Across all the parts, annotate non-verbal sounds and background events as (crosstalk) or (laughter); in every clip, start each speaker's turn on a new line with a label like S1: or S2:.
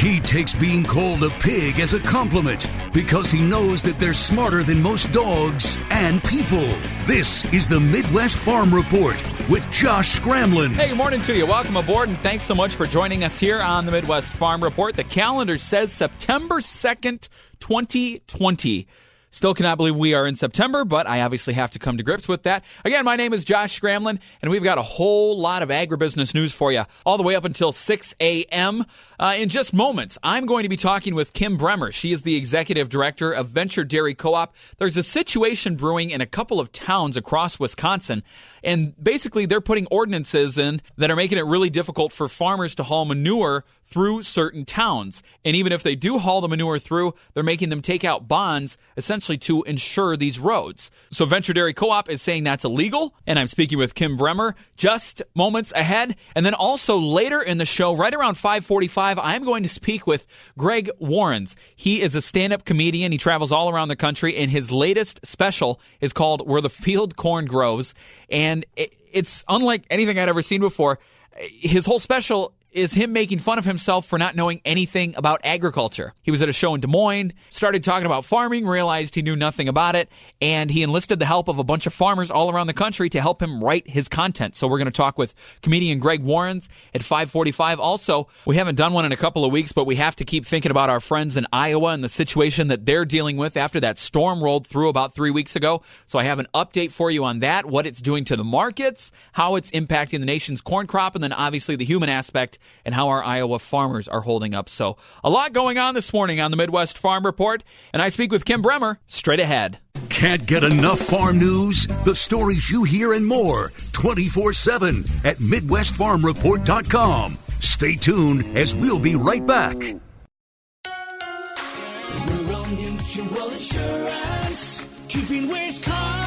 S1: He takes being called a pig as a compliment because he knows that they're smarter than most dogs and people. This is the Midwest Farm Report with Josh Scramlin.
S2: Hey, good morning to you. Welcome aboard, and thanks so much for joining us here on the Midwest Farm Report. The calendar says September 2nd, 2020. Still cannot believe we are in September, but I obviously have to come to grips with that. Again, my name is Josh Scramlin, and we've got a whole lot of agribusiness news for you all the way up until 6 a.m. Uh, in just moments, I'm going to be talking with Kim Bremmer. She is the executive director of Venture Dairy Co op. There's a situation brewing in a couple of towns across Wisconsin, and basically they're putting ordinances in that are making it really difficult for farmers to haul manure through certain towns. And even if they do haul the manure through, they're making them take out bonds essentially to insure these roads. So Venture Dairy Co-op is saying that's illegal. And I'm speaking with Kim Bremmer just moments ahead. And then also later in the show, right around 545, I'm going to speak with Greg Warrens. He is a stand-up comedian. He travels all around the country and his latest special is called Where the Field Corn Grows. And it's unlike anything I'd ever seen before. His whole special is him making fun of himself for not knowing anything about agriculture. He was at a show in Des Moines, started talking about farming, realized he knew nothing about it, and he enlisted the help of a bunch of farmers all around the country to help him write his content. So we're going to talk with comedian Greg Warrens at 545. Also, we haven't done one in a couple of weeks, but we have to keep thinking about our friends in Iowa and the situation that they're dealing with after that storm rolled through about three weeks ago. So I have an update for you on that, what it's doing to the markets, how it's impacting the nation's corn crop, and then obviously the human aspect and how our Iowa farmers are holding up. So, a lot going on this morning on the Midwest Farm Report, and I speak with Kim Bremmer straight ahead.
S1: Can't get enough farm news? The stories you hear and more 24 7 at MidwestFarmReport.com. Stay tuned as we'll be right back.
S3: Rural Mutual Insurance, keeping Wisconsin strong.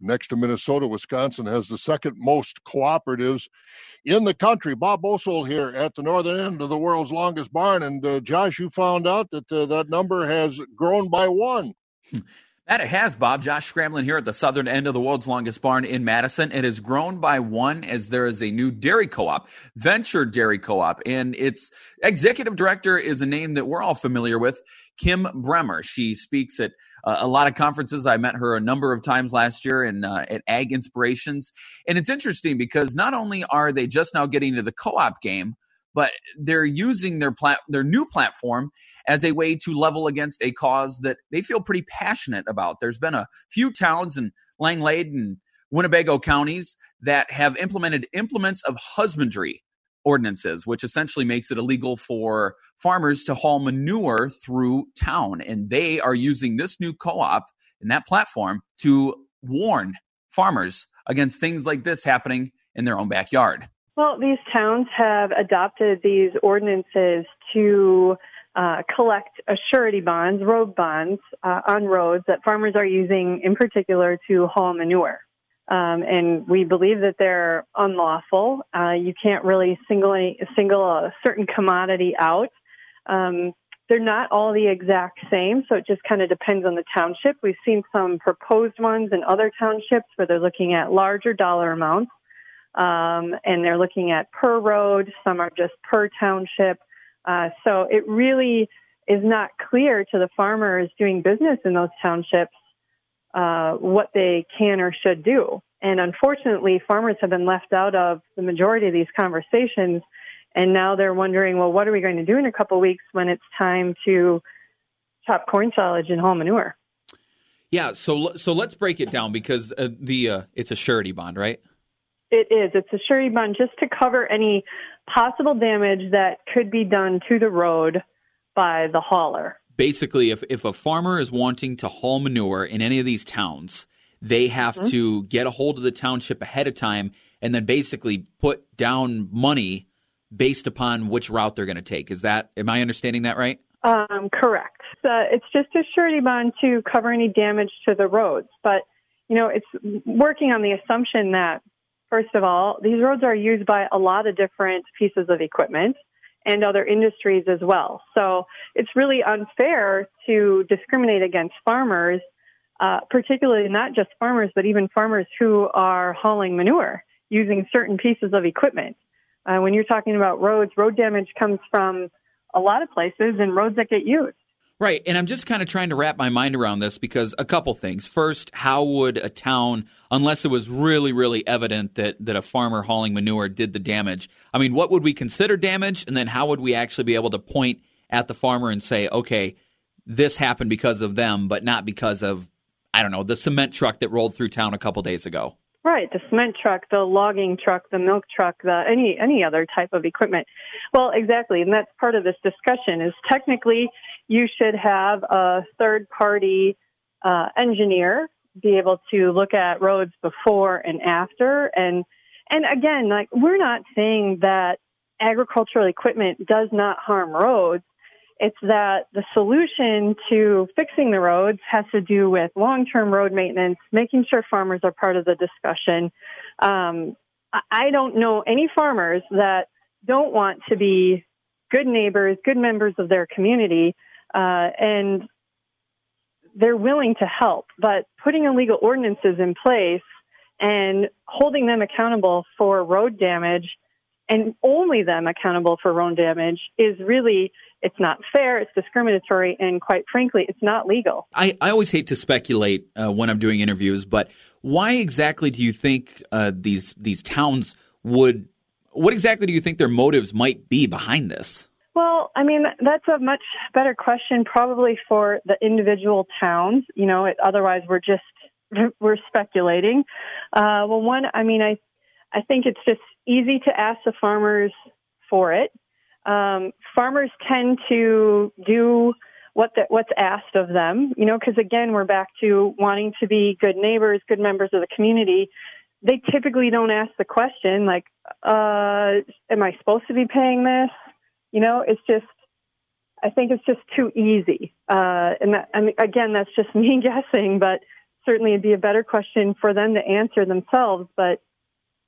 S4: Next to Minnesota, Wisconsin has the second most cooperatives in the country. Bob Bosold here at the northern end of the world's longest barn. And uh, Josh, you found out that uh, that number has grown by one. (laughs)
S2: That it has, Bob. Josh Scramlin here at the southern end of the world's longest barn in Madison. It has grown by one as there is a new dairy co op, Venture Dairy Co op. And its executive director is a name that we're all familiar with, Kim Bremmer. She speaks at uh, a lot of conferences. I met her a number of times last year in, uh, at Ag Inspirations. And it's interesting because not only are they just now getting to the co op game, but they're using their plat- their new platform as a way to level against a cause that they feel pretty passionate about. There's been a few towns in Langlade and Winnebago counties that have implemented implements of husbandry ordinances, which essentially makes it illegal for farmers to haul manure through town. And they are using this new co op and that platform to warn farmers against things like this happening in their own backyard.
S5: Well, these towns have adopted these ordinances to uh, collect surety bonds, road bonds uh, on roads that farmers are using in particular to haul manure. Um, and we believe that they're unlawful. Uh, you can't really single, single a certain commodity out. Um, they're not all the exact same, so it just kind of depends on the township. We've seen some proposed ones in other townships where they're looking at larger dollar amounts um, and they're looking at per road. Some are just per township. Uh, so it really is not clear to the farmers doing business in those townships uh, what they can or should do. And unfortunately, farmers have been left out of the majority of these conversations. And now they're wondering, well, what are we going to do in a couple of weeks when it's time to chop corn silage and haul manure?
S2: Yeah, so so let's break it down because uh, the uh, it's a surety bond, right?
S5: It is. It's a surety bond just to cover any possible damage that could be done to the road by the hauler.
S2: Basically, if, if a farmer is wanting to haul manure in any of these towns, they have mm-hmm. to get a hold of the township ahead of time and then basically put down money based upon which route they're going to take. Is that, am I understanding that right?
S5: Um, correct. It's just a surety bond to cover any damage to the roads. But, you know, it's working on the assumption that, first of all, these roads are used by a lot of different pieces of equipment and other industries as well. So it's really unfair to discriminate against farmers, uh, particularly not just farmers, but even farmers who are hauling manure using certain pieces of equipment. Uh, when you're talking about roads, road damage comes from a lot of places and roads that get used.
S2: Right. And I'm just kind of trying to wrap my mind around this because a couple things. First, how would a town, unless it was really, really evident that, that a farmer hauling manure did the damage, I mean, what would we consider damage? And then how would we actually be able to point at the farmer and say, okay, this happened because of them, but not because of, I don't know, the cement truck that rolled through town a couple days ago?
S5: Right, the cement truck, the logging truck, the milk truck, the any any other type of equipment. Well, exactly, and that's part of this discussion. Is technically you should have a third party uh, engineer be able to look at roads before and after, and and again, like we're not saying that agricultural equipment does not harm roads. It's that the solution to fixing the roads has to do with long term road maintenance, making sure farmers are part of the discussion. Um, I don't know any farmers that don't want to be good neighbors, good members of their community, uh, and they're willing to help. But putting illegal ordinances in place and holding them accountable for road damage and only them accountable for road damage is really it's not fair, it's discriminatory, and quite frankly, it's not legal.
S2: I, I always hate to speculate uh, when I'm doing interviews, but why exactly do you think uh, these these towns would? What exactly do you think their motives might be behind this?
S5: Well, I mean, that's a much better question, probably for the individual towns. You know, it, otherwise we're just (laughs) we're speculating. Uh, well, one, I mean, I I think it's just easy to ask the farmers for it. Um, farmers tend to do what the, what's asked of them, you know, because again, we're back to wanting to be good neighbors, good members of the community. They typically don't ask the question like, uh, "Am I supposed to be paying this?" You know, it's just. I think it's just too easy, uh, and that, I mean, again, that's just (laughs) me guessing, but certainly it'd be a better question for them to answer themselves. But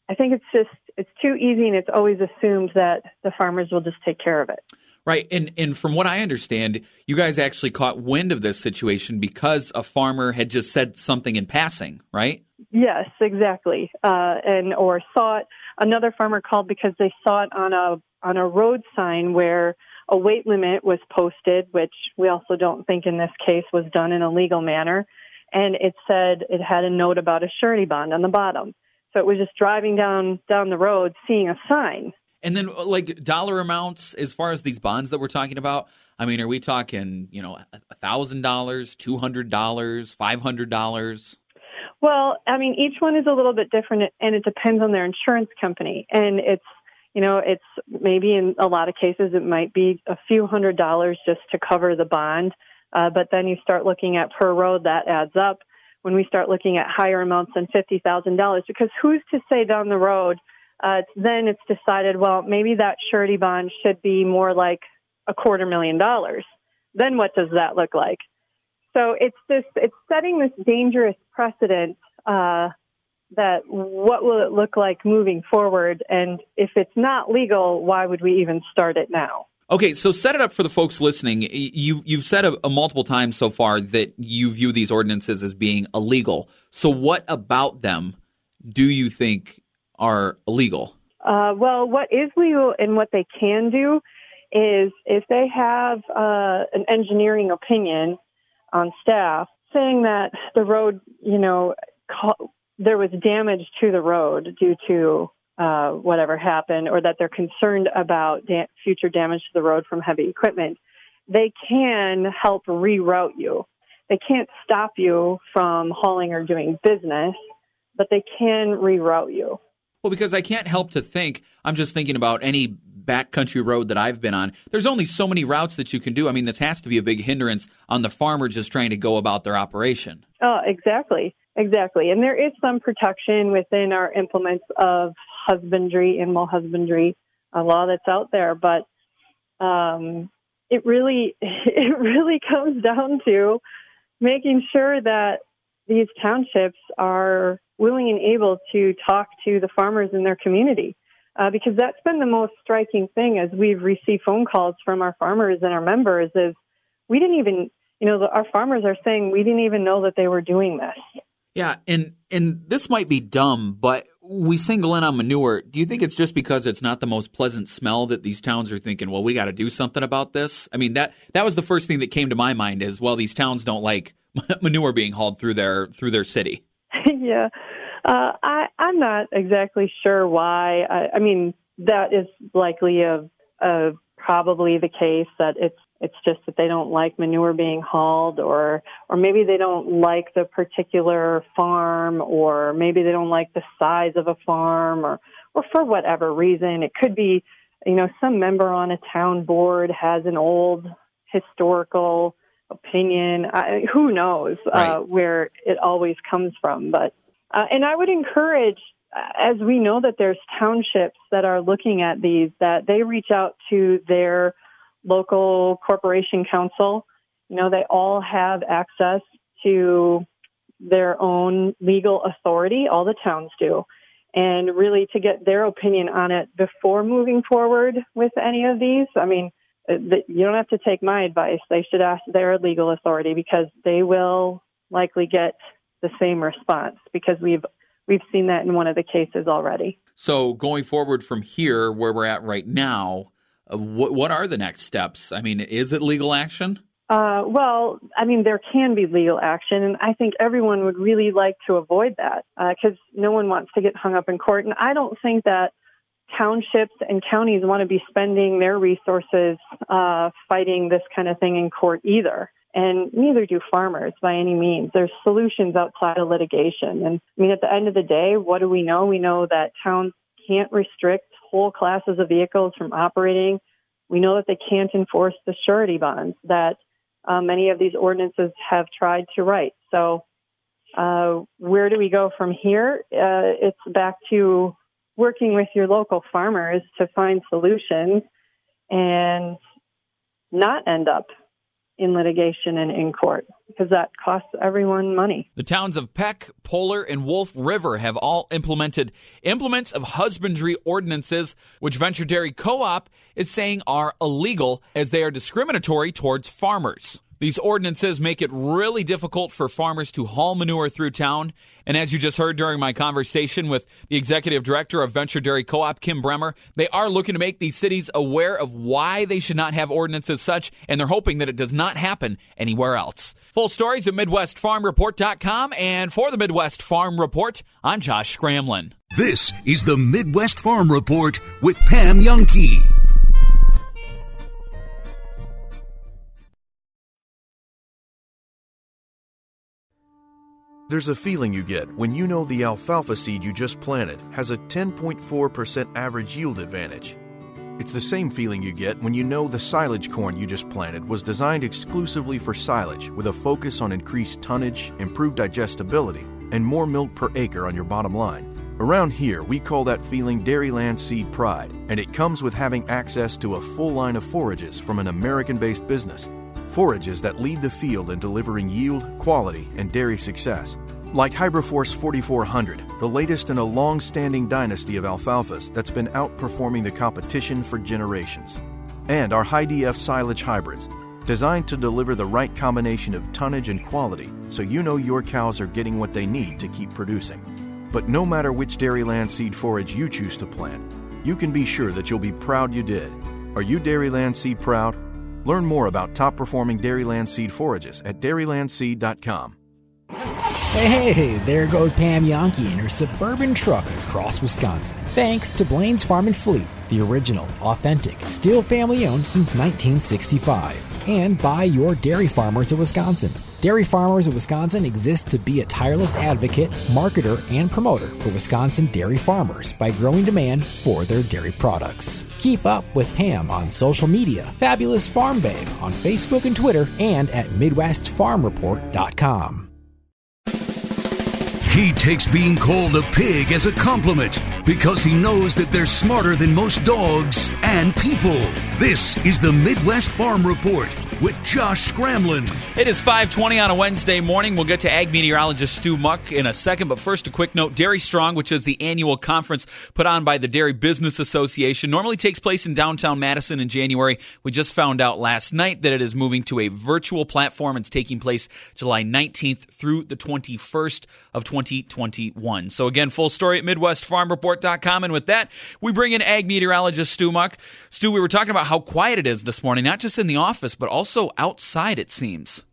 S5: I think it's just it's too easy, and it's always assumed that the farmers will just take care of it.
S2: Right, and and from what I understand, you guys actually caught wind of this situation because a farmer had just said something in passing, right?
S5: Yes, exactly, uh, and or saw it. Another farmer called because they saw it on a on a road sign where a weight limit was posted, which we also don't think in this case was done in a legal manner, and it said it had a note about a surety bond on the bottom. It was just driving down down the road, seeing a sign.
S2: And then, like dollar amounts, as far as these bonds that we're talking about, I mean, are we talking, you know, a thousand dollars, two hundred dollars, five hundred dollars?
S5: Well, I mean, each one is a little bit different, and it depends on their insurance company. And it's, you know, it's maybe in a lot of cases it might be a few hundred dollars just to cover the bond, uh, but then you start looking at per road that adds up when we start looking at higher amounts than $50,000 because who's to say down the road uh, then it's decided well maybe that surety bond should be more like a quarter million dollars. Then what does that look like? So it's this it's setting this dangerous precedent uh, that what will it look like moving forward? And if it's not legal why would we even start it now
S2: Okay, so set it up for the folks listening. You you've said a, a, multiple times so far that you view these ordinances as being illegal. So what about them do you think are illegal?
S5: Uh, well, what is legal and what they can do is if they have uh, an engineering opinion on staff saying that the road, you know, there was damage to the road due to uh, whatever happened or that they're concerned about da- future damage to the road from heavy equipment, they can help reroute you. They can't stop you from hauling or doing business, but they can reroute you.
S2: Well, because I can't help to think, I'm just thinking about any backcountry road that I've been on. There's only so many routes that you can do. I mean, this has to be a big hindrance on the farmer just trying to go about their operation.
S5: Oh, exactly. Exactly. And there is some protection within our implements of husbandry, animal husbandry a law that's out there, but um, it really (laughs) it really comes down to making sure that these townships are willing and able to talk to the farmers in their community. Uh, because that's been the most striking thing as we've received phone calls from our farmers and our members is we didn't even, you know, the, our farmers are saying we didn't even know that they were doing this.
S2: Yeah, and and this might be dumb, but we single in on manure. Do you think it's just because it's not the most pleasant smell that these towns are thinking, well, we got to do something about this? I mean, that that was the first thing that came to my mind is, well, these towns don't like (laughs) manure being hauled through their through their city. (laughs)
S5: yeah, uh, I I'm not exactly sure why. I, I mean, that is likely a, a probably the case that it's it's just that they don't like manure being hauled or or maybe they don't like the particular farm or maybe they don't like the size of a farm or or for whatever reason it could be you know some member on a town board has an old historical opinion I, who knows uh, right. uh, where it always comes from but uh, and I would encourage as we know that there's townships that are looking at these that they reach out to their local corporation counsel. You know, they all have access to their own legal authority, all the towns do, and really to get their opinion on it before moving forward with any of these. I mean, uh, you don't have to take my advice. They should ask their legal authority because they will likely get the same response because we've we've seen that in one of the cases already.
S2: So going forward from here, where we're at right now, what what are the next steps? I mean, is it legal action?
S5: Uh, well, I mean, there can be legal action, and I think everyone would really like to avoid that because uh, no one wants to get hung up in court. And I don't think that townships and counties want to be spending their resources uh, fighting this kind of thing in court either. And neither do farmers by any means. There's solutions outside of litigation. And I mean, at the end of the day, what do we know? We know that towns can't restrict whole classes of vehicles from operating. We know that they can't enforce the surety bonds that uh, many of these ordinances have tried to write. So, uh, where do we go from here? Uh, it's back to working with your local farmers to find solutions and not end up in litigation and in court because that costs everyone money.
S2: The towns of Peck, Polar, and Wolf River have all implemented implements of husbandry ordinances, which Venture Dairy Co op is saying are illegal as they are discriminatory towards farmers. These ordinances make it really difficult for farmers to haul manure through town. And as you just heard during my conversation with the executive director of Venture Dairy Co op, Kim Bremmer, they are looking to make these cities aware of why they should not have ordinances such, and they're hoping that it does not happen anywhere else. Full stories at MidwestFarmReport.com. And for the Midwest Farm Report, I'm Josh Scramlin.
S1: This is the Midwest Farm Report with Pam Jahnke.
S6: There's a feeling you get when you know the alfalfa seed you just planted has a 10.4% average yield advantage. It's the same feeling you get when you know the silage corn you just planted was designed exclusively for silage with a focus on increased tonnage, improved digestibility, and more milk per acre on your bottom line. Around here, we call that feeling Dairyland Seed Pride, and it comes with having access to a full line of forages from an American based business forages that lead the field in delivering yield, quality, and dairy success. Like Hybriforce 4400, the latest in a long standing dynasty of alfalfas that's been outperforming the competition for generations. And our HiDF silage hybrids, designed to deliver the right combination of tonnage and quality so you know your cows are getting what they need to keep producing. But no matter which Dairyland seed forage you choose to plant, you can be sure that you'll be proud you did. Are you Dairyland Seed proud? Learn more about top performing Dairyland seed forages at dairylandseed.com.
S7: Hey, hey, there goes Pam Jahnke in her suburban truck across Wisconsin. Thanks to Blain's Farm and Fleet, the original, authentic, still family owned since 1965. And by your dairy farmers of Wisconsin. Dairy Farmers of Wisconsin exists to be a tireless advocate, marketer, and promoter for Wisconsin dairy farmers by growing demand for their dairy products. Keep up with Pam on social media, Fabulous Farm Babe on Facebook and Twitter, and at MidwestFarmReport.com.
S1: He takes being called a pig as a compliment because he knows that they're smarter than most dogs and people. This is the Midwest Farm Report with Josh Scramlin.
S2: It is 520 on a Wednesday morning. We'll get to ag meteorologist Stu Muck in a second, but first a quick note. Dairy Strong, which is the annual conference put on by the Dairy Business Association, normally takes place in downtown Madison in January. We just found out last night that it is moving to a virtual platform. It's taking place July 19th through the 21st of 2021. So again, full story at MidwestFarmReport.com. And with that, we bring in ag meteorologist Stu Muck. Stu, we were talking about how quiet it is this morning, not just in the office, but also also outside, it seems.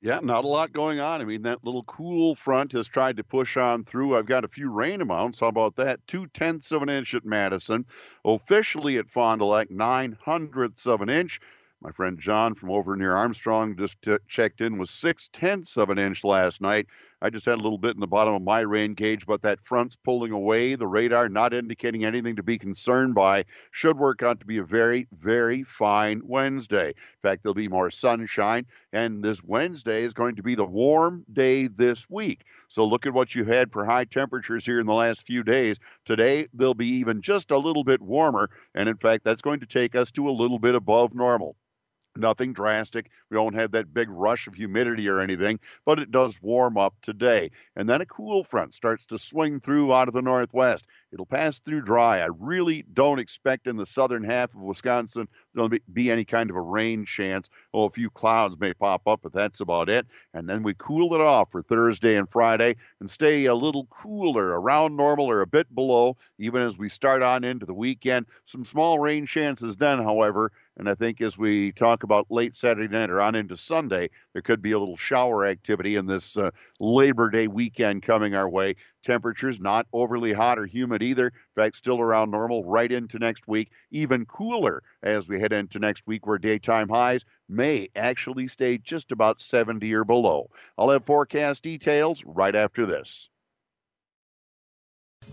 S8: Yeah, not a lot going on. I mean, that little cool front has tried to push on through. I've got a few rain amounts. How about that? Two tenths of an inch at Madison. Officially at Fond du Lac, nine hundredths of an inch. My friend John from over near Armstrong just t- checked in with six tenths of an inch last night. I just had a little bit in the bottom of my rain gauge, but that front's pulling away. The radar not indicating anything to be concerned by. Should work out to be a very, very fine Wednesday. In fact, there'll be more sunshine, and this Wednesday is going to be the warm day this week. So look at what you had for high temperatures here in the last few days. Today, they'll be even just a little bit warmer, and in fact, that's going to take us to a little bit above normal. Nothing drastic. We don't have that big rush of humidity or anything, but it does warm up today. And then a cool front starts to swing through out of the northwest. It'll pass through dry. I really don't expect in the southern half of Wisconsin there'll be, any kind of a rain chance. Oh, a few clouds may pop up, but that's about it. And then we cool it off for Thursday and Friday and stay a little cooler, around normal or a bit below, even as we start on into the weekend. Some small rain chances then, however, and I think as we talk about late Saturday night or on into Sunday, there could be a little shower activity in this uh, Labor Day weekend coming our way. Temperatures not overly hot or humid either. In fact, still around normal right into next week. Even cooler as we head into next week, where daytime highs may actually stay just about 70 or below. I'll have forecast details right after this.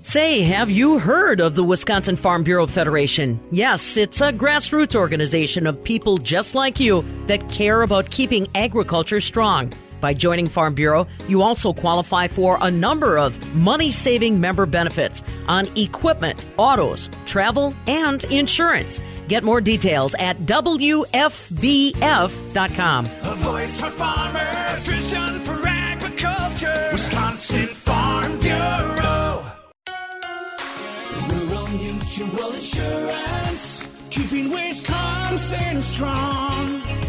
S9: Say, have you heard of the Wisconsin Farm Bureau Federation? Yes, it's a grassroots organization of people just like you that care about keeping agriculture strong. By joining Farm Bureau, you also qualify for a number of money saving member benefits on equipment, autos, travel, and insurance. Get more details at WFBF.com.
S3: A voice for farmers, vision for agriculture. Wisconsin Farm Bureau. Rural Mutual Insurance, keeping Wisconsin strong.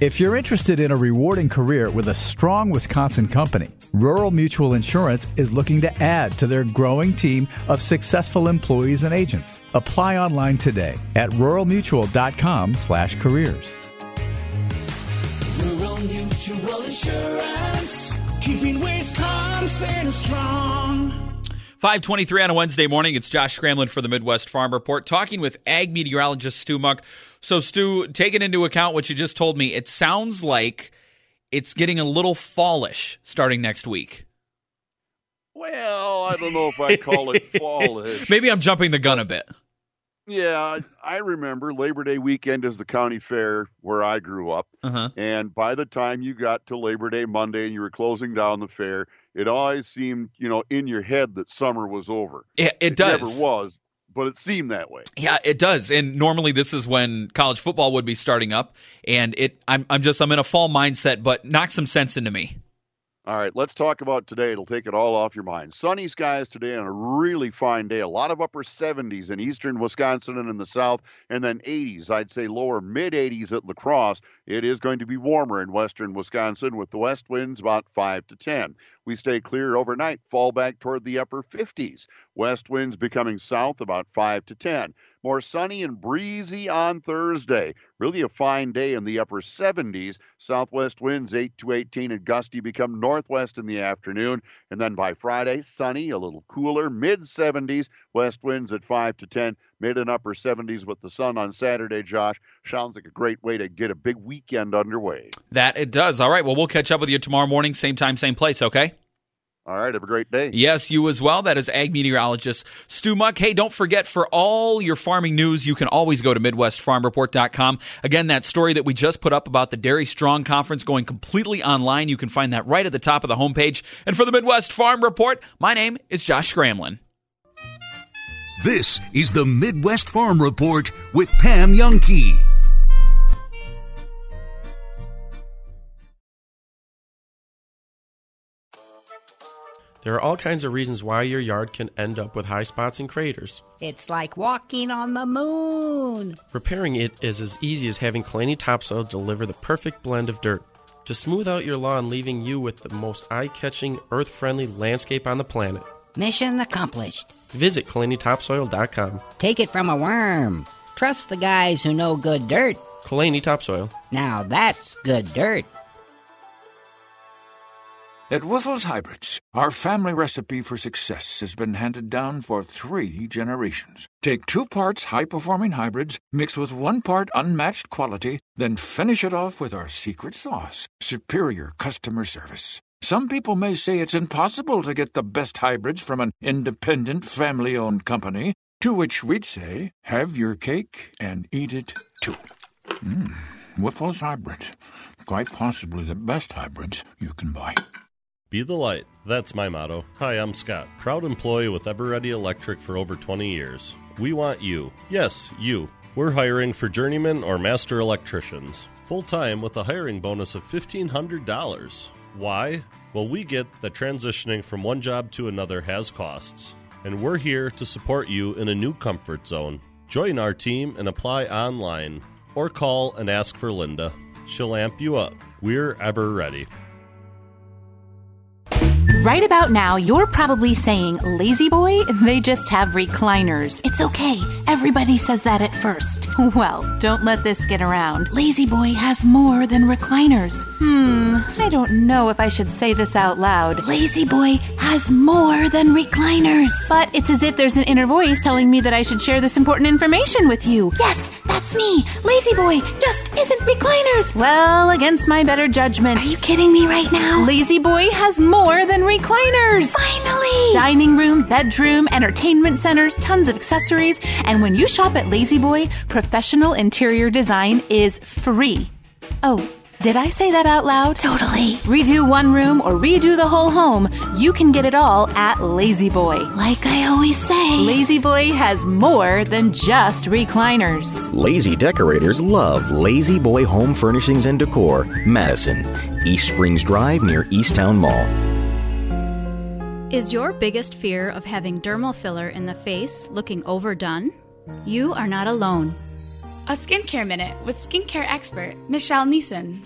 S10: If you're interested in a rewarding career with a strong Wisconsin company, Rural Mutual Insurance is looking to add to their growing team of successful employees and agents. Apply online today at ruralmutual.com/careers.
S3: Rural Mutual Insurance, keeping Wisconsin strong.
S2: 523 on a Wednesday morning. It's Josh Scramlin for the Midwest Farm Report, talking with ag meteorologist Stu Muck. So, Stu, taking into account what you just told me, it sounds like it's getting a little fallish starting next week.
S8: Well, I don't know if I call it (laughs) fallish.
S2: Maybe I'm jumping the gun a bit.
S8: Yeah, I remember Labor Day weekend is the county fair where I grew up.
S2: Uh-huh.
S8: And by the time you got to Labor Day Monday and you were closing down the fair, it always seemed, you know, in your head that summer was over.
S2: It, it does.
S8: It never was, but it seemed that way.
S2: Yeah, it does. And normally this is when college football would be starting up, and it. I'm I'm just I'm in a fall mindset, but knock some sense into me.
S8: All right, let's talk about today. It'll take it all off your mind. Sunny skies today on a really fine day. A lot of upper 70s in eastern Wisconsin and in the south, and then 80s. I'd say lower mid 80s at La Crosse. It is going to be warmer in western Wisconsin with the west winds about 5 to 10. We stay clear overnight, fall back toward the upper 50s. West winds becoming south about 5 to 10. More sunny and breezy on Thursday. Really a fine day in the upper 70s. Southwest winds 8 to 18 and gusty become northwest in the afternoon. And then by Friday, sunny, a little cooler, mid 70s. West winds at 5 to 10, mid and upper 70s with the sun on Saturday, Josh. Sounds like a great way to get a big weekend underway.
S2: That it does. All right. Well, we'll catch up with you tomorrow morning, same time, same place, okay?
S8: All right, have a great day.
S2: Yes, you as well. That is ag meteorologist Stu Muck. Hey, don't forget for all your farming news, you can always go to MidwestFarmReport.com. Again, that story that we just put up about the Dairy Strong Conference going completely online, you can find that right at the top of the homepage. And for the Midwest Farm Report, my name is Josh Scramlin.
S1: This is the Midwest Farm Report with Pam Jahnke.
S11: There are all kinds of reasons why your yard can end up with high spots and craters.
S12: It's like walking on the moon.
S11: Repairing it is as easy as having Kalani Topsoil deliver the perfect blend of dirt to smooth out your lawn, leaving you with the most eye catching, earth friendly landscape on the planet.
S12: Mission accomplished.
S11: Visit KalaniTopsoil.com.
S12: Take it from a worm. Trust the guys who know good dirt.
S11: Kalani Topsoil.
S12: Now that's good dirt.
S13: At Wyffels Hybrids, our family recipe for success has been handed down for three generations. Take two parts high performing hybrids, mix with one part unmatched quality, then finish it off with our secret sauce superior customer service. Some people may say it's impossible to get the best hybrids from an independent, family owned company, to which we'd say, have your cake and eat it too. Mm, Wyffels Hybrids. Quite possibly the best hybrids you can buy.
S14: Be the light. That's my motto. Hi, I'm Scott, proud employee with Everready Electric for over 20 years. We want you. Yes, you. We're hiring for journeyman or master electricians, full time with a hiring bonus of $1,500. Why? Well, we get that transitioning from one job to another has costs, and we're here to support you in a new comfort zone. Join our team and apply online, or call and ask for Linda. She'll amp you up. We're ever ready.
S15: Right about now, you're probably saying, La-Z-Boy, they just have recliners.
S16: It's okay. Everybody says that at first.
S15: Well, don't let this get around.
S16: La-Z-Boy has more than recliners.
S15: Hmm, I don't know if I should say this out loud.
S16: La-Z-Boy has more than recliners.
S15: But it's as if there's an inner voice telling me that I should share this important information with you.
S16: Yes, that's me. La-Z-Boy just isn't recliners.
S15: Well, against my better judgment.
S16: Are you kidding me right now?
S15: La-Z-Boy has more than recliners.
S16: Finally!
S15: Dining room, bedroom, entertainment centers, tons of accessories. And when you shop at La-Z-Boy, professional interior design is free. Oh, did I say that out loud?
S16: Totally.
S15: Redo one room or redo the whole home, you can get it all at La-Z-Boy.
S16: Like I always say,
S15: La-Z-Boy has more than just recliners.
S17: Lazy decorators love La-Z-Boy Home Furnishings and Decor, Madison, East Springs Drive near East Towne Mall.
S18: Is your biggest fear of having dermal filler in the face looking overdone? You are not alone.
S19: A skincare minute with skincare expert Michelle Neeson.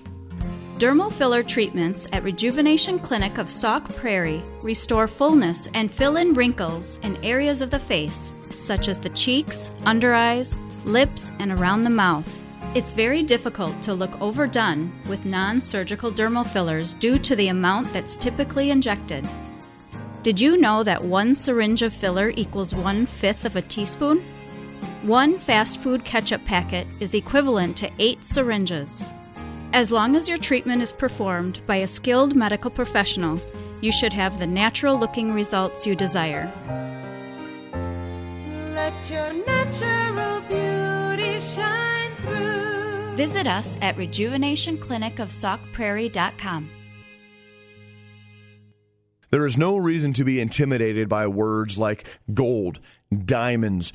S18: Dermal filler treatments at Rejuvenation Clinic of Sauk Prairie restore fullness and fill in wrinkles in areas of the face, such as the cheeks, under eyes, lips, and around the mouth. It's very difficult to look overdone with non surgical dermal fillers due to the amount that's typically injected. Did you know that one syringe of filler equals one fifth of a teaspoon? One fast food ketchup packet is equivalent to eight syringes. As long as your treatment is performed by a skilled medical professional, you should have the natural looking results you desire.
S20: Let your natural beauty shine through.
S18: Visit us at rejuvenationclinicofsaukprairie.com.
S21: There is no reason to be intimidated by words like gold, diamonds,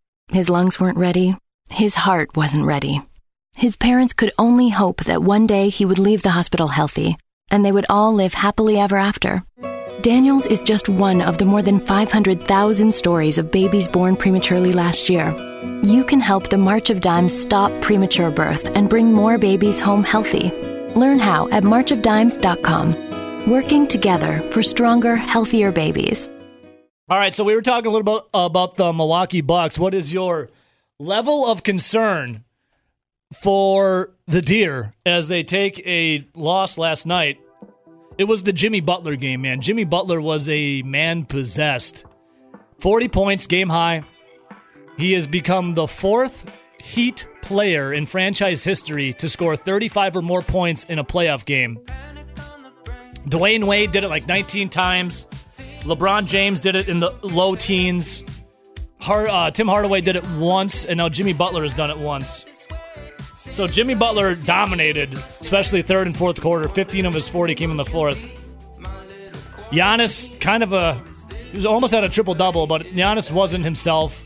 S22: His lungs weren't ready. His heart wasn't ready. His parents could only hope that one day he would leave the hospital healthy, and they would all live happily ever after. Daniel's is just one of the more than 500,000 stories of babies born prematurely last year. You can help the March of Dimes stop premature birth and bring more babies home healthy. Learn how at marchofdimes.com. Working together for stronger, healthier babies.
S23: All right, so we were talking a little bit about the Milwaukee Bucks. What is your level of concern for the Deer as they take a loss last night? It was the Jimmy Butler game, man. Jimmy Butler was a man possessed. 40 points, game high. He has become the fourth Heat player in franchise history to score 35 or more points in a playoff game. Dwyane Wade did it like 19 times. LeBron James did it in the low teens. Uh, Tim Hardaway did it once, and now Jimmy Butler has done it once. So Jimmy Butler dominated, especially third and fourth quarter. 15 of his 40 came in the fourth. Giannis, kind of a, he was almost had a triple double, but Giannis wasn't himself.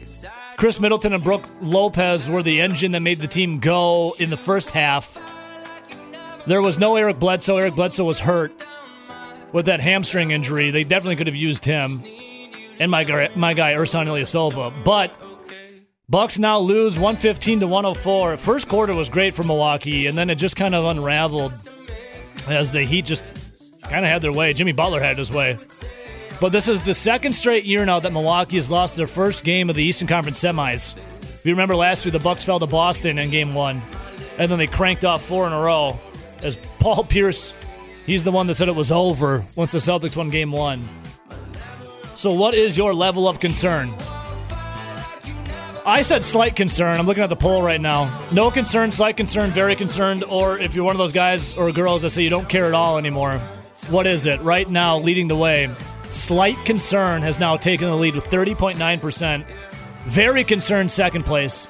S23: Khris Middleton and Brook Lopez were the engine that made the team go in the first half. There was no Eric Bledsoe. Eric Bledsoe was hurt with that hamstring injury. They definitely could have used him and my guy, my guy Ersan Ilyasova. But Bucks now lose 115 to 104. First quarter was great for Milwaukee, and then it just kind of unraveled as the Heat just kind of had their way. Jimmy Butler had his way. But this is the second straight year now that Milwaukee has lost their first game of the Eastern Conference semis. If you remember last year, the Bucks fell to Boston in Game One, and then they cranked off four in a row. As Paul Pierce, he's the one that said it was over once the Celtics won Game One. So, what is your level of concern? I said slight concern. I'm looking at the poll right now. No concern, slight concern, very concerned, or if you're one of those guys or girls that say you don't care at all anymore, what is it? Right now, leading the way, slight concern has now taken the lead with 30.9%. Very concerned, second place.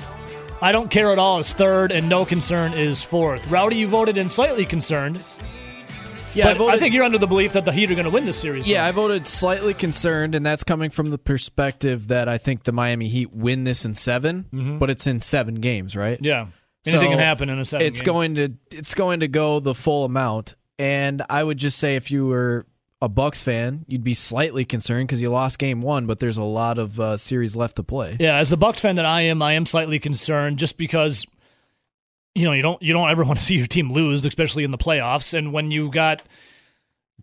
S23: I don't care at all is third, and no concern is fourth. Rowdy, you voted in slightly concerned.
S24: Yeah, I
S23: but I, think you're under the belief that the Heat are going to win this series.
S24: Yeah, I voted slightly concerned, and that's coming from the perspective that I think the Miami Heat win this in 7
S23: Mhm.
S24: but it's in seven games, right?
S23: Yeah. Anything
S24: So
S23: can happen in a seven
S24: It's
S23: game.
S24: going to it's going to go the full amount, and I would just say if you were a Bucks fan, you'd be slightly concerned because you lost game one, but there's a lot of uh, series left to play.
S23: Yeah, as the Bucks fan that I am, I am slightly concerned just because you know you don't you don't ever (laughs) want to see your team lose, especially in the playoffs. And when you got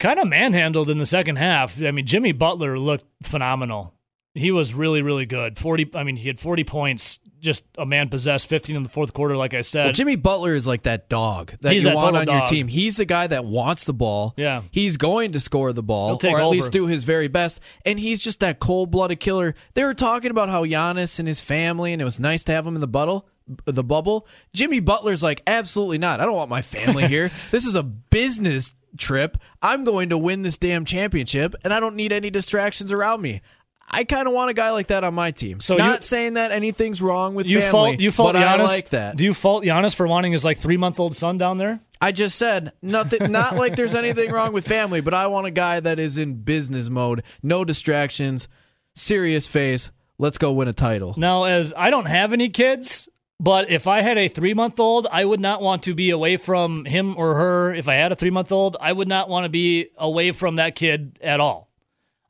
S23: kind of manhandled in the second half, I mean Jimmy Butler looked phenomenal. He was really really good. Forty, I mean he had forty points, just a man possessed. Fifteen in the fourth quarter, like I said.
S24: Well, Jimmy Butler is like that dog that
S23: He's
S24: you
S23: that
S24: want on your team. He's the guy that wants the ball.
S23: Yeah.
S24: He's going to score the ball or at
S23: over.
S24: least do his very best. And he's just that cold blooded killer. They were talking about how Giannis and his family, and it was nice to have him in the bubble. The bubble. Jimmy Butler's like, absolutely not. I don't want my family here. (laughs) this is a business trip. I'm going to win this damn championship, and I don't need any distractions around me. I kind of want a guy like that on my team.
S23: So
S24: not
S23: you-
S24: saying that anything's wrong with
S23: you
S24: family,
S23: fault you fault
S24: but
S23: Giannis.
S24: I like that.
S23: Do you fault Giannis for wanting his like three month old son down there?
S24: I just said nothing. Not like there's anything wrong with family, but I want a guy that is in business mode, no distractions, serious face. Let's go win a title.
S23: Now, as I don't have any kids, but if I had a three month old, I would not want to be away from him or her. If I had a three month old, I would not want to be away from that kid at all.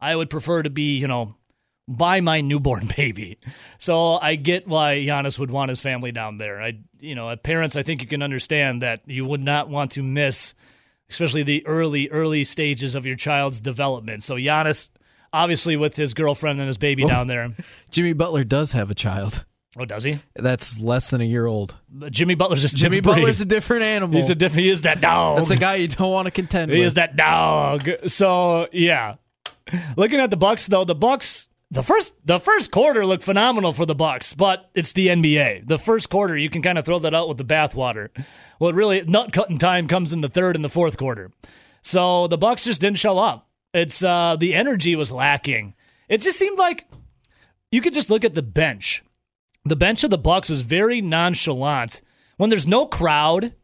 S23: I would prefer to be, you know, by my newborn (laughs) baby. So I get why Giannis would want his family down there. I, you know, parents, I think you can understand that you would not want to miss, especially the early, early stages of your child's development. So Giannis, obviously, with his girlfriend and his baby oh. down there. (laughs)
S24: Jimmy Butler does have a child.
S23: Oh, does he?
S24: That's less than a year old.
S23: Jimmy Butler's just a
S24: Jimmy
S23: different breed.
S24: Butler's a different animal.
S23: He's a different. He is that dog.
S24: That's a guy you don't want to contend
S23: He
S24: with.
S23: He is that dog. So yeah, looking at the Bucks though, the Bucks the first the first quarter looked phenomenal for the Bucks, but it's the NBA. The first quarter, you can kind of throw that out with the bathwater. Well, really, nut cutting time comes in the third and the fourth quarter. So the Bucks just didn't show up. It's uh, the energy was lacking. It just seemed like you could just look at the bench. The bench of the Bucks was very nonchalant. When there's no crowd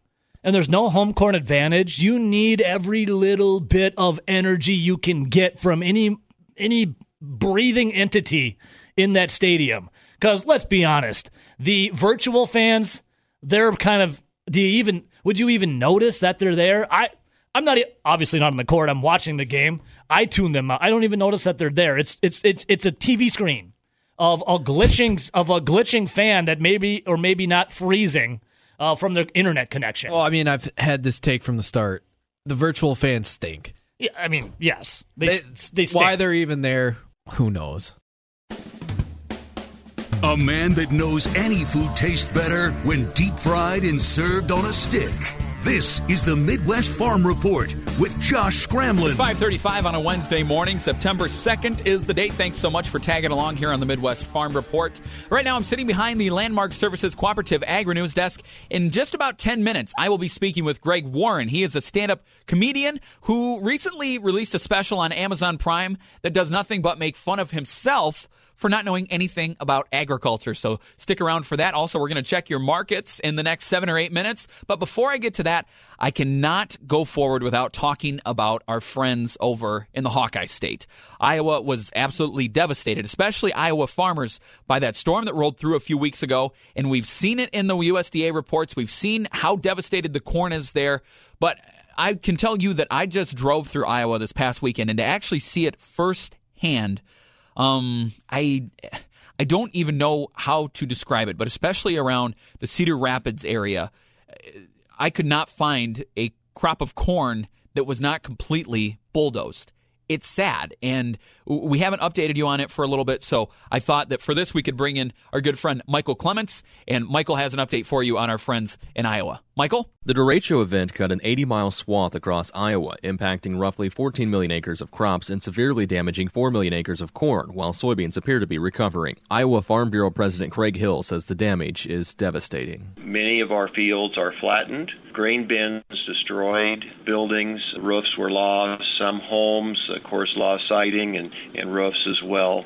S23: and there's no home court advantage, you need every little bit of energy you can get from any any breathing entity in that stadium. Because let's be honest, the virtual fans, they're kind of. Do you even? Would you even notice that they're there? I. I'm not obviously not on the court. I'm watching the game. I tune them out. I don't even notice that they're there. It's it's it's it's a TV screen of a glitching of a glitching fan that maybe or maybe not freezing uh, from their internet connection.
S24: Well, I mean, I've had this take from the start. The virtual fans stink.
S23: Yeah, I mean, yes, they
S24: They-
S23: they stink.
S24: Why they're even there, who knows?
S1: A man that knows any food tastes better when deep fried and served on a stick. This is the Midwest Farm Report with Josh Scramlin.
S2: It's 535 on a Wednesday morning. September 2nd is the date. Thanks so much for tagging along here on the Midwest Farm Report. Right now, I'm sitting behind the Landmark Services Cooperative Agri News desk. In just about 10 minutes, I will be speaking with Greg Warren. He is a stand up comedian who recently released a special on Amazon Prime that does nothing but make fun of himself for not knowing anything about agriculture. So stick around for that. Also, we're going to check your markets in the next seven or eight minutes. But before I get to that, I cannot go forward without talking about our friends over in the Hawkeye State. Iowa was absolutely devastated, especially Iowa farmers, by that storm that rolled through a few weeks ago. And we've seen it in the USDA reports. We've seen how devastated the corn is there. But I can tell you that I just drove through Iowa this past weekend and to actually see it firsthand um, I I don't even know how to describe it, but especially around the Cedar Rapids area, I could not find a crop of corn that was not completely bulldozed. It's sad, and we haven't updated you on it for a little bit. So I thought that for this we could bring in our good friend Michael Clements, and Michael has an update for you on our friends in Iowa. Michael,
S25: The derecho event cut an 80 mile swath across Iowa, impacting roughly 14 million acres of crops and severely damaging 4 million acres of corn, while soybeans appear to be recovering. Iowa Farm Bureau President Craig Hill says the damage is devastating.
S26: Many of our fields are flattened, grain bins destroyed, buildings, roofs were lost, some homes, uh, of course, lost siding and, and roofs as well.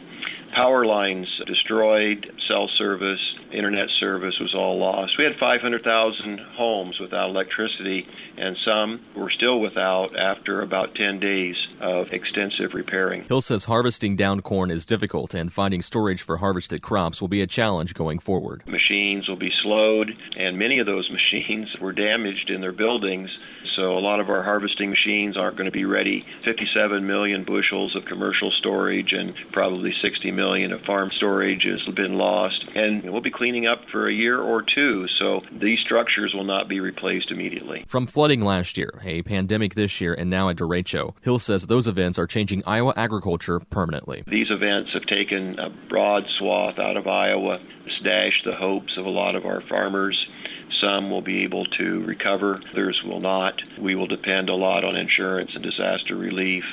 S26: Power lines destroyed, cell service, internet service was all lost. We had 500,000 homes without electricity, and some were still without after about 10 days of extensive repairing.
S25: Hill says harvesting down corn is difficult and finding storage for harvested crops will be a challenge going forward.
S26: Machines will be slowed, and many of those (laughs) machines were damaged in their buildings. So, a lot of our harvesting machines aren't going to be ready. 57 million bushels of commercial storage and probably 60 million of farm storage has been lost. And we'll be cleaning up for a year or two, so these structures will not be replaced immediately.
S25: From flooding last year, a pandemic this year, and now a derecho, Hill says those events are changing Iowa agriculture permanently.
S26: These events have taken a broad swath out of Iowa, dashed the hopes of a lot of our farmers. Some will be able to recover, others will not. We will depend a lot on insurance and disaster relief,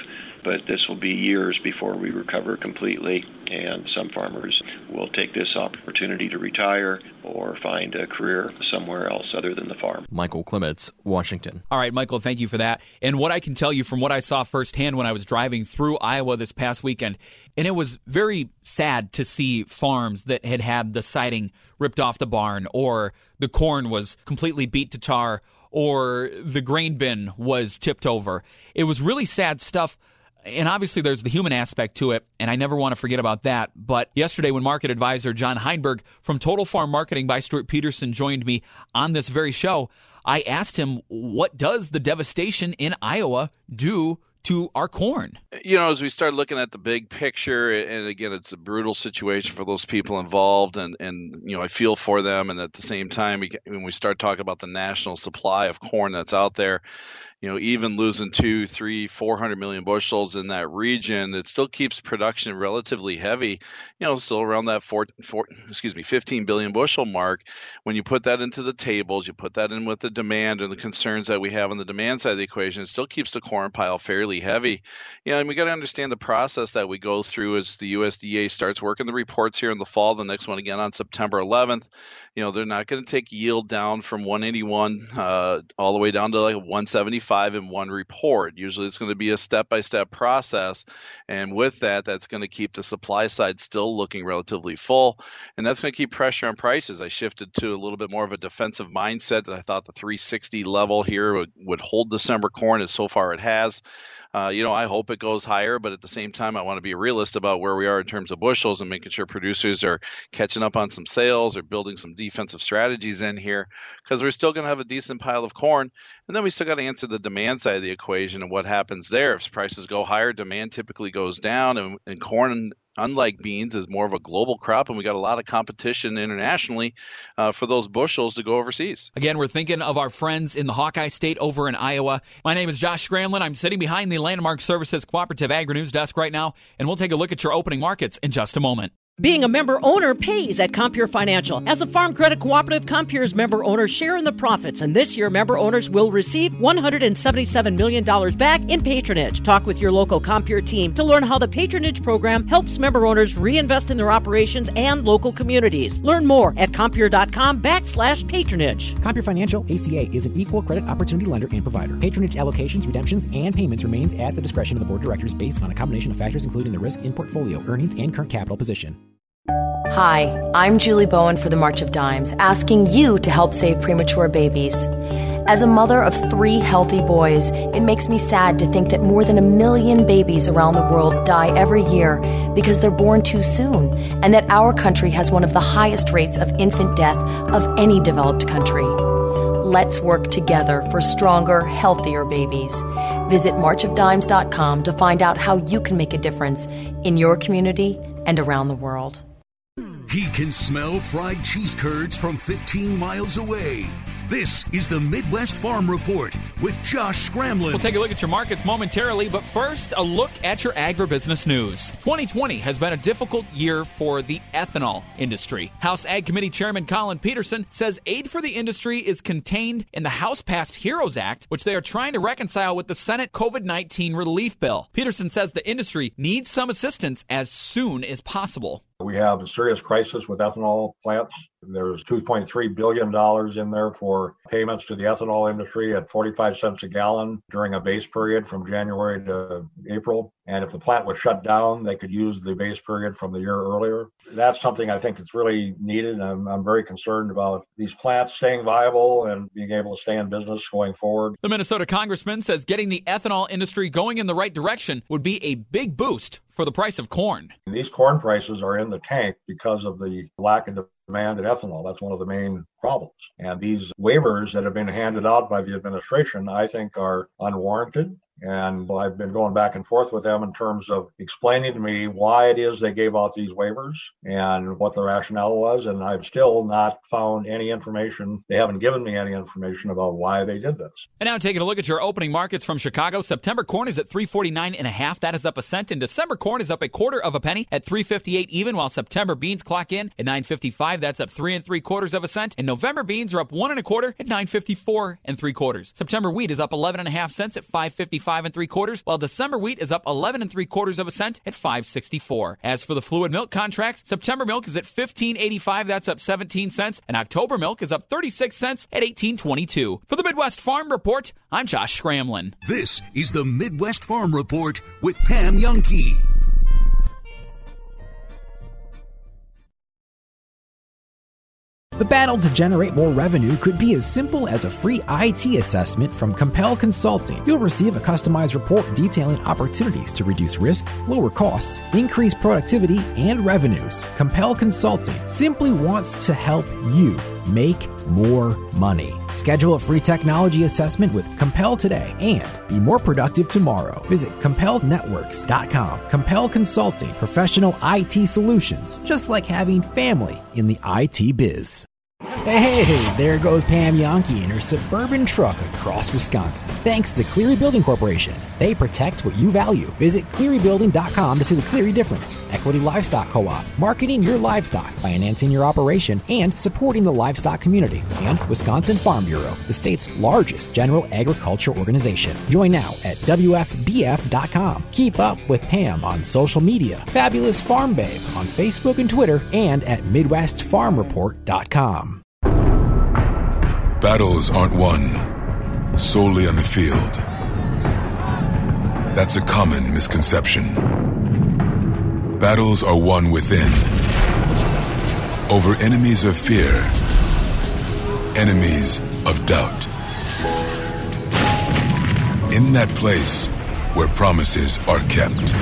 S26: but this will be years before we recover completely. And some farmers will take this opportunity to retire or find a career somewhere else other than the farm.
S25: Michael Clements, Washington.
S2: All right, Michael, thank you for that. And what I can tell you from what I saw firsthand when I was driving through Iowa this past weekend, and it was very sad to see farms that had had the siding ripped off the barn, or the corn was completely beat to tar, or the grain bin was tipped over. It was really sad stuff. And obviously, there's the human aspect to it, and I never want to forget about that. But yesterday, when market advisor John Heinberg from Total Farm Marketing by Stewart-Peterson joined me on this very show, I asked him, What does the devastation in Iowa do to our corn?
S27: you know, as we start looking at the big picture, and again, it's a brutal situation for those people involved, and and you know, I feel for them, and at the same time, when we start talking about the national supply of corn that's out there, you know, even losing two, three, four hundred million bushels in that region, it still keeps production relatively heavy. You know, still around that four, four excuse me, 15 billion bushel mark. When you put that into the tables, you put that in with the demand and the concerns that we have on the demand side of the equation, it still keeps the corn pile fairly heavy. You know, and we got to understand the process that we go through as the USDA starts working the reports here in the fall. The next one again on September 11th. You know, they're not going to take yield down from 181 uh, all the way down to like 175 in one report. Usually, it's going to be a step-by-step process, and with that, that's going to keep the supply side still looking relatively full, and that's going to keep pressure on prices. I shifted to a little bit more of a defensive mindset. I thought the 360 level here would, would hold December corn, as so far it has. Uh, you know, I hope it goes higher, but at the same time, I want to be a realist about where we are in terms of bushels and making sure producers are catching up on some sales or building some defensive strategies in here because we're still going to have a decent pile of corn. And then we still got to answer the demand side of the equation and what happens there. If prices go higher, demand typically goes down, and, and corn unlike beans, is more of a global crop, and we got a lot of competition internationally uh, for those bushels to go overseas.
S2: Again, we're thinking of our friends in the Hawkeye State over in Iowa. My name is Josh Scramlin. I'm sitting behind the Landmark Services Cooperative Agri News desk right now, and we'll take a look at your opening markets in just a moment.
S28: Being a member owner pays at Compeer Financial. As a Farm Credit Cooperative, Compeer's member owners share in the profits, and this year member owners will receive $177 million back in patronage. Talk with your local Compeer team to learn how the patronage program helps member owners reinvest in their operations and local communities. Learn more at Compeer.com backslash patronage.
S29: Compeer Financial, ACA, is an equal credit opportunity lender and provider. Patronage allocations, redemptions, and payments remains at the discretion of the board of directors based on a combination of factors including the risk in portfolio, earnings, and current capital position.
S30: Hi, I'm Julie Bowen for the March of Dimes, asking you to help save premature babies. As a mother of three healthy boys, it makes me sad to think that more than a million babies around the world die every year because they're born too soon, and that our country has one of the highest rates of infant death of any developed country. Let's work together for stronger, healthier babies. Visit marchofdimes.com to find out how you can make a difference in your community and around the world.
S1: He can smell fried cheese curds from 15 miles away. This is the Midwest Farm Report with Josh Scramlin.
S2: We'll take a look at your markets momentarily, but first, a look at your agribusiness news. 2020 has been a difficult year for the ethanol industry. House Ag Committee Chairman Collin Peterson says aid for the industry is contained in the House passed HEROES Act, which they are trying to reconcile with the Senate COVID 19 relief bill. Peterson says the industry needs some assistance as soon as possible.
S31: We have a serious crisis with ethanol plants. There's $2.3 billion in there for payments to the ethanol industry at 45 cents a gallon during a base period from January to April. And if the plant was shut down, they could use the base period from the year earlier. That's something I think that's really needed. I'm, I'm very concerned about these plants staying viable and being able to stay in business going forward.
S2: The Minnesota congressman says getting the ethanol industry going in the right direction would be a big boost for the price of corn.
S31: These corn prices are in the tank because of the lack of demand in ethanol. That's one of the main problems. And these waivers that have been handed out by the administration, I think, are unwarranted. And I've been going back and forth with them in terms of explaining to me why it is they gave out these waivers and what the rationale was. And I've still not found any information. They haven't given me any information about why they did this.
S2: And now taking a look at your opening markets from Chicago, September corn is at 349 and a half. That is up a cent. And December corn is up a quarter of a penny at 358 even, while September beans clock in at 955. That's up three and three quarters of a cent. And November beans are up one and a quarter at 954 and three quarters. September wheat is up 11 and a half cents at 555 five and three quarters, while December wheat is up 11 and three quarters of a cent at 564. As for the fluid milk contracts, September milk is at 1585, that's up 17 cents, and October milk is up 36 cents at 1822. For the Midwest Farm Report, I'm Josh Scramlin.
S1: This is the Midwest Farm Report with Pam Jahnke.
S29: The battle to generate more revenue could be as simple as a free IT assessment from Compel Consulting. You'll receive a customized report detailing opportunities to reduce risk, lower costs, increase productivity, and revenues. Compel Consulting simply wants to help you make more money. Schedule a free technology assessment with Compel today and be more productive tomorrow. Visit CompelNetworks.com. Compel Consulting, professional IT solutions, just like having family in the IT biz. Hey, there goes Pam Jahnke in her suburban truck across Wisconsin. Thanks to Cleary Building Corporation. They protect what you value. Visit clearybuilding.com to see the Cleary difference. Equity Livestock Co-op, marketing your livestock, financing your operation, and supporting the livestock community. And Wisconsin Farm Bureau, the state's largest general agriculture organization. Join now at WFBF.com. Keep up with Pam on social media, Fabulous Farm Babe on Facebook and Twitter, and at MidwestFarmReport.com.
S32: Battles aren't won solely on the field. That's a common misconception. Battles are won within, over enemies of fear, enemies of doubt. In that place where promises are kept.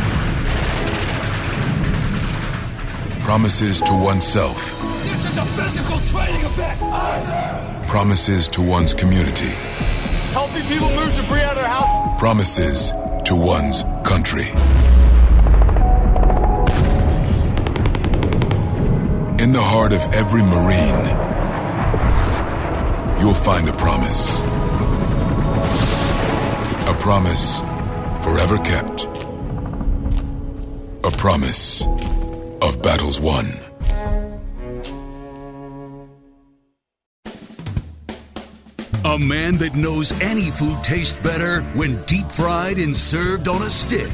S32: Promises to oneself.
S33: This is a physical training event!
S32: Promises to one's community.
S33: Healthy people move debris out of their house.
S32: Promises to one's country. In the heart of every Marine, you'll find a promise. A promise forever kept. A promise of battles won.
S1: A man that knows any food tastes better when deep fried and served on a stick.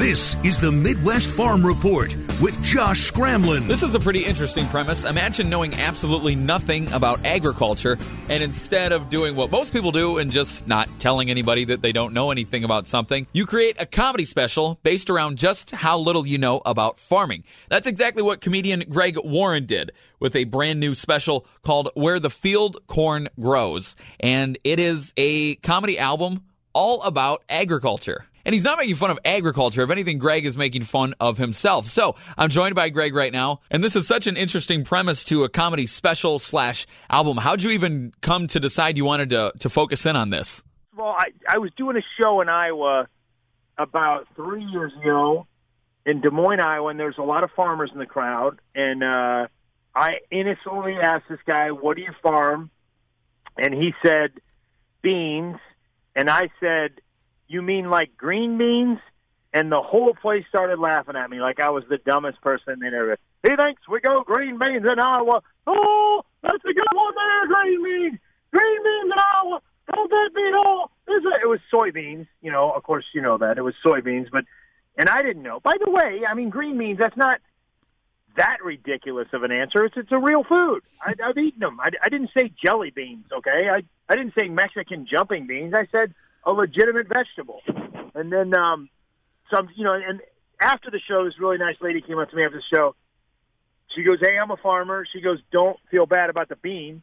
S1: This is the Midwest Farm Report with Josh Scramlin.
S2: This is a pretty interesting premise. Imagine knowing absolutely nothing about agriculture, and instead of doing what most people do and just not telling anybody that they don't know anything about something, you create a comedy special based around just how little you know about farming. That's exactly what comedian Greg Warren did with a brand new special called Where the Field Corn Grows. And it is a comedy album all about agriculture. And he's not making fun of agriculture. If anything, Greg is making fun of himself. So I'm joined by Greg right now. And this is such an interesting premise to a comedy special slash album. How'd you even come to decide you wanted to, to focus in on this?
S34: Well, I, I was doing a show in Iowa about three years ago in Des Moines, Iowa, and there's a lot of farmers in the crowd. And uh, I innocently asked this guy, What do you farm? And he said, Beans. And I said, you mean like green beans? And the whole place started laughing at me like I was the dumbest person in there. He thinks we go green beans in Iowa. Oh, that's a good one there, green beans. Green beans in Iowa. Don't that beat all? It was soybeans, you know. Of course, you know that it was soybeans, but and I didn't know. By the way, I mean green beans. That's not that ridiculous of an answer. It's it's a real food. I, I've eaten them. I, I didn't say jelly beans. Okay, I I didn't say Mexican jumping beans. I said a legitimate vegetable. And then, um, some, you know, and after the show, this really nice lady came up to me after the show. She goes, "Hey, I'm a farmer." She goes, "Don't feel bad about the beans."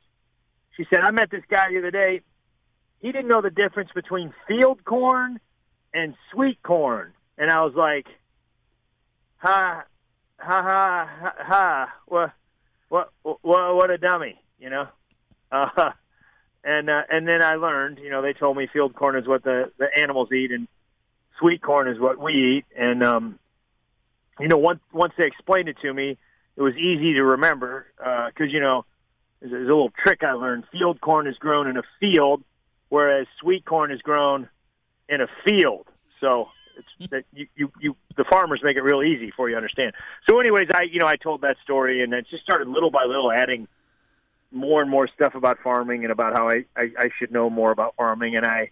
S34: She said, "I met this guy the other day. He didn't know the difference between field corn and sweet corn." And I was like, "Ha, ha, ha, ha, ha. What, what, what, what a dummy!" You know. Uh, and uh, and then I learned, you know, they told me field corn is what the the animals eat, and sweet corn is what we eat. And um, you know, once once they explained it to me, it was easy to remember because uh, you know, there's, there's a little trick I learned. Field corn is grown in a field, whereas sweet corn is grown in a field. So it's (laughs) that you, you you the farmers make it real easy for you to understand. So, anyways, I you know I told that story, and it just started little by little adding more and more stuff about farming and about how I, I, I should know more about farming. And I,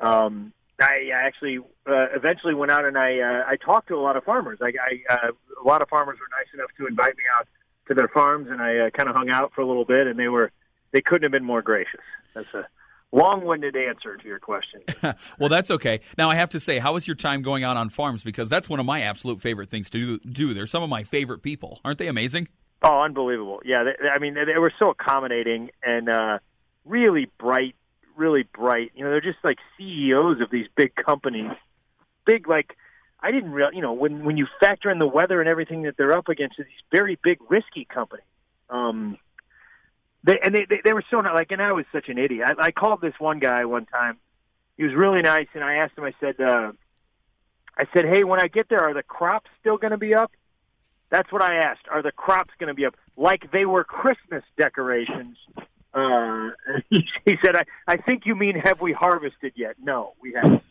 S34: um, I actually uh, eventually went out and I uh, I talked to a lot of farmers. I, I uh, a lot of farmers were nice enough to invite me out to their farms, and I uh, kind of hung out for a little bit. And they were they couldn't have been more gracious. That's a long-winded answer to your question. (laughs)
S2: well, that's okay. Now I have to say, how was your time going out on farms? Because that's one of my absolute favorite things to do. They're some of my favorite people. Aren't they amazing?
S34: Oh, unbelievable! Yeah, they, I mean, they, they were so accommodating and uh, really bright, really bright. You know, they're just like CEOs of these big companies. Big, like I didn't real. You know, when when you factor in the weather and everything that they're up against, these very big, risky companies. Um, they and they, they they were so not like, and I was such an idiot. I, I called this one guy one time. He was really nice, and I asked him. I said, uh, I said, hey, when I get there, are the crops still going to be up? That's what I asked. Are the crops going to be up like they were Christmas decorations? Uh, (laughs) he, said, I, I think you mean have we harvested yet? No, we haven't.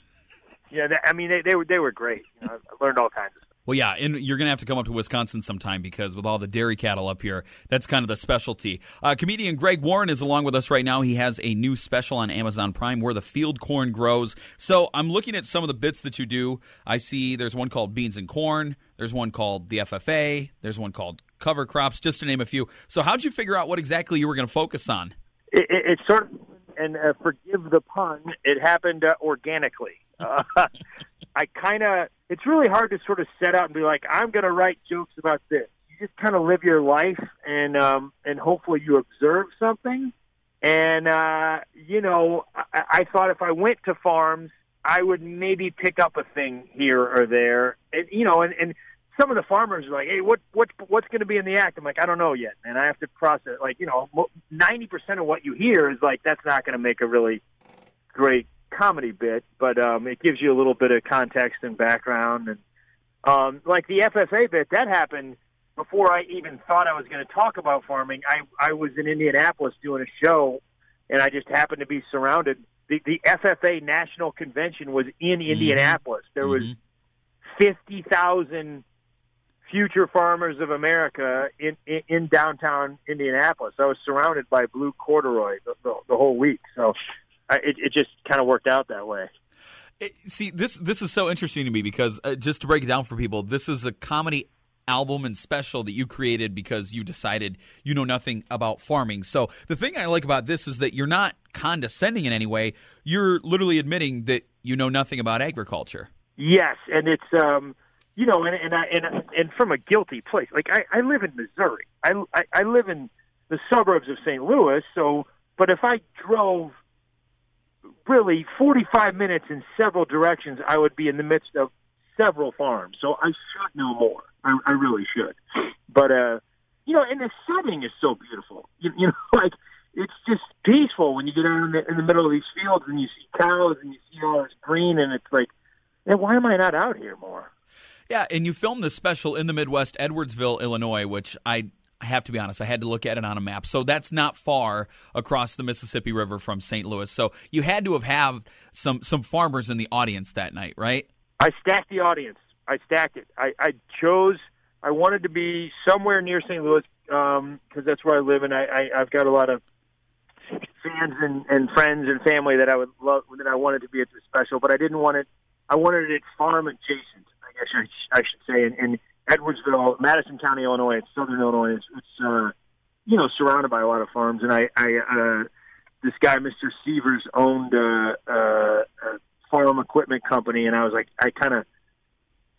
S34: Yeah, I mean they, they were they were great. You know, I learned all kinds of stuff.
S2: Well, yeah, and you're going to have to come up to Wisconsin sometime because with all the dairy cattle up here, that's kind of the specialty. Uh, comedian Greg Warren is along with us right now. He has a new special on Amazon Prime where the field corn grows. So I'm looking at some of the bits that you do. I see there's one called Beans and Corn, there's one called the FFA, there's one called Cover Crops, just to name a few. So, how'd you figure out what exactly you were going to focus on?
S34: It, it, it sort of, and uh, forgive the pun, it happened uh, organically. Uh, (laughs) I kind of, it's really hard to sort of set out and be like, I'm going to write jokes about this. You just kind of live your life, and um, and hopefully you observe something. And uh, you know, I, I thought if I went to farms, I would maybe pick up a thing here or there. And you know, and, and some of the farmers are like, "Hey, what what what's going to be in the act?" I'm like, "I don't know yet, and I have to process." Like, you know, ninety percent of what you hear is like, "That's not going to make a really great comedy bit," but um, it gives you a little bit of context and background. And um, like the FFA bit, that happened before I even thought I was going to talk about farming. I I was in Indianapolis doing a show, and I just happened to be surrounded. The, the FFA National Convention was in
S2: Mm-hmm.
S34: Indianapolis. There was fifty thousand future farmers of America in, in in downtown Indianapolis. I was surrounded by blue corduroy the, the, the whole week, so I, it, it just kind of worked out that way.
S2: It- see, this this is so interesting to me because uh, just to break it down for people, this is a comedy album and special that you created because you decided you know nothing about farming. So the thing I like about this is that you're not condescending in any way. You're literally admitting that you know nothing about agriculture.
S34: Yes, and it's um, you know, and and I, and and from a guilty place. Like I, I live in Missouri. I, I I live in the suburbs of St. Louis. So, but if I drove really 45 minutes in several directions, I would be in the midst of several farms. So I should know more. I, I really should. But uh, you know, and the setting is so beautiful. You, you (laughs) know, like it's just peaceful when you get out in the, in the middle of these fields and you see cows and you see all this green, and it's like, man, why am I not out here more?
S2: Yeah, and you filmed this special in the Midwest, Edwardsville, Illinois, which I I have to be honest, I had to look at it on a map. So that's not far across the Mississippi River from St. Louis. So you had to have had some some farmers in the audience that night, right?
S34: I stacked the audience. I stacked it. I, I chose. I wanted to be somewhere near St. Louis um, because that's where I live, and I, I, I've got a lot of fans and, and friends and family that I would love that I wanted to be at the special, but I didn't want it. I wanted it farm adjacent. I guess I, I should say, And, in Edwardsville, Madison County, Illinois. It's southern Illinois. It's, it's uh, you know surrounded by a lot of farms, and I, I uh, this guy, Mr. Severs, owned uh, uh, a farm equipment company, and I was like, I kind of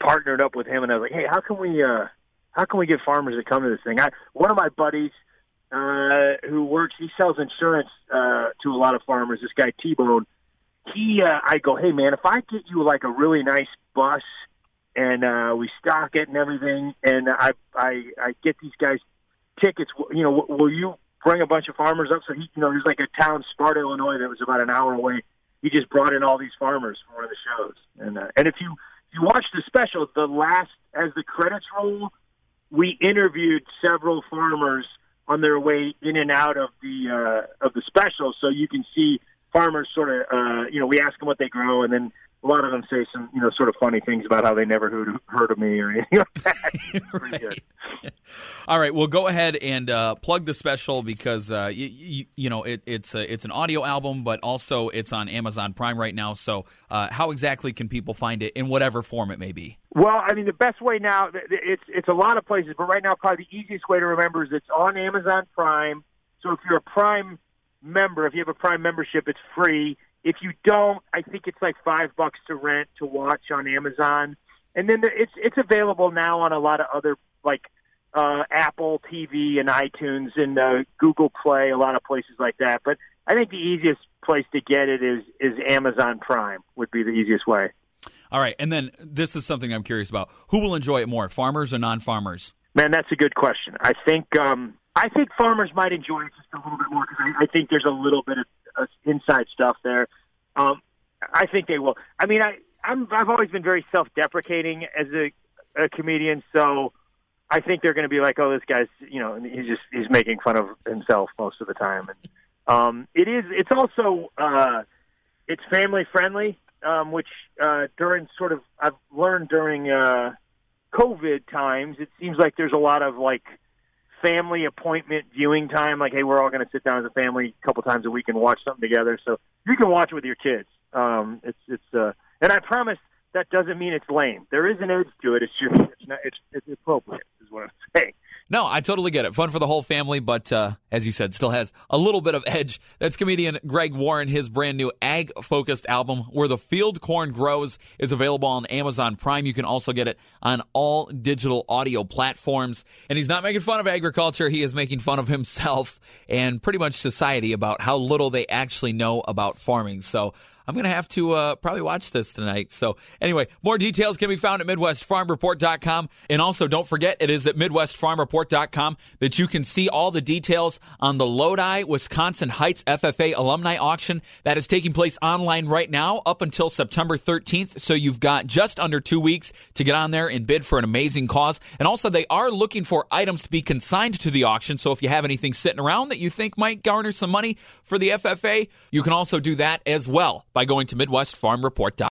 S34: partnered up with him, and I was like, hey, how can we, uh, how can we get farmers to come to this thing? I one of my buddies uh, who works, he sells insurance uh, to a lot of farmers. This guy T Bone. He, uh, I go, hey man, if I get you like a really nice bus and uh, we stock it and everything, and I, I, I get these guys tickets. You know, will you bring a bunch of farmers up? So he, you know, there's like a town, Sparta, Illinois, that was about an hour away. He just brought in all these farmers for one of the shows, and uh, and if you if you watch the special, the last as the credits roll, we interviewed several farmers on their way in and out of the uh, of the special, so you can see farmers sort of uh, you know we ask them what they grow, and then a lot of them say some you know sort of funny things about how they never heard heard of me or anything like that. (laughs) Good.
S2: All right, well, go ahead and uh, plug the special because uh, you, you, you know it, it's a, it's an audio album, but also it's on Amazon Prime right now. So, uh, how exactly can people find it in whatever form it may be?
S34: Well, I mean, the best way now it's it's a lot of places, but right now probably the easiest way to remember is it's on Amazon Prime. So if you're a Prime member, if you have a Prime membership, it's free. If you don't, I think it's like five bucks to rent to watch on Amazon, and then the, it's it's available now on a lot of other like uh, Apple TV and iTunes and uh, Google Play, a lot of places like that. But I think the easiest place to get it is is Amazon Prime would be the easiest way.
S2: All right, and then this is something I'm curious about: who will enjoy it more, farmers or non-farmers?
S34: Man, that's a good question. I think um, I think farmers might enjoy it just a little bit more because I, I think there's a little bit of uh, inside stuff there. Um, I think they will. I mean, I I'm, I've always been very self-deprecating as a, a comedian, so I think they're going to be like, oh, this guy's, you know, he's just he's making fun of himself most of the time. And um, it is. It's also uh, it's family friendly, um, which uh, during sort of I've learned during uh, COVID times, it seems like there's a lot of like family appointment viewing time. Like, hey, we're all going to sit down as a family a couple times a week and watch something together. So you can watch it with your kids. Um, it's it's uh, and I promise that doesn't mean it's lame. There is an edge to it. It's just it's not, it's, it's appropriate, is what I'm (laughs) saying.
S2: No, I totally get it. Fun for the whole family, but uh, as you said, still has a little bit of edge. That's comedian Greg Warren. His brand new ag focused album, Where the Field Corn Grows, is available on Amazon Prime. You can also get it on all digital audio platforms. And he's not making fun of agriculture, he is making fun of himself and pretty much society about how little they actually know about farming. So I'm going to have to uh, probably watch this tonight. So, anyway, more details can be found at MidwestFarmReport.com. And also, don't forget, it is at MidwestFarmReport.com that you can see all the details on the Lodi Wisconsin Heights FFA alumni auction that is taking place online right now up until September 13th. So, you've got just under two weeks to get on there and bid for an amazing cause. And also, they are looking for items to be consigned to the auction. So, if you have anything sitting around that you think might garner some money for the FFA, you can also do that as well by going to MidwestFarmReport.com.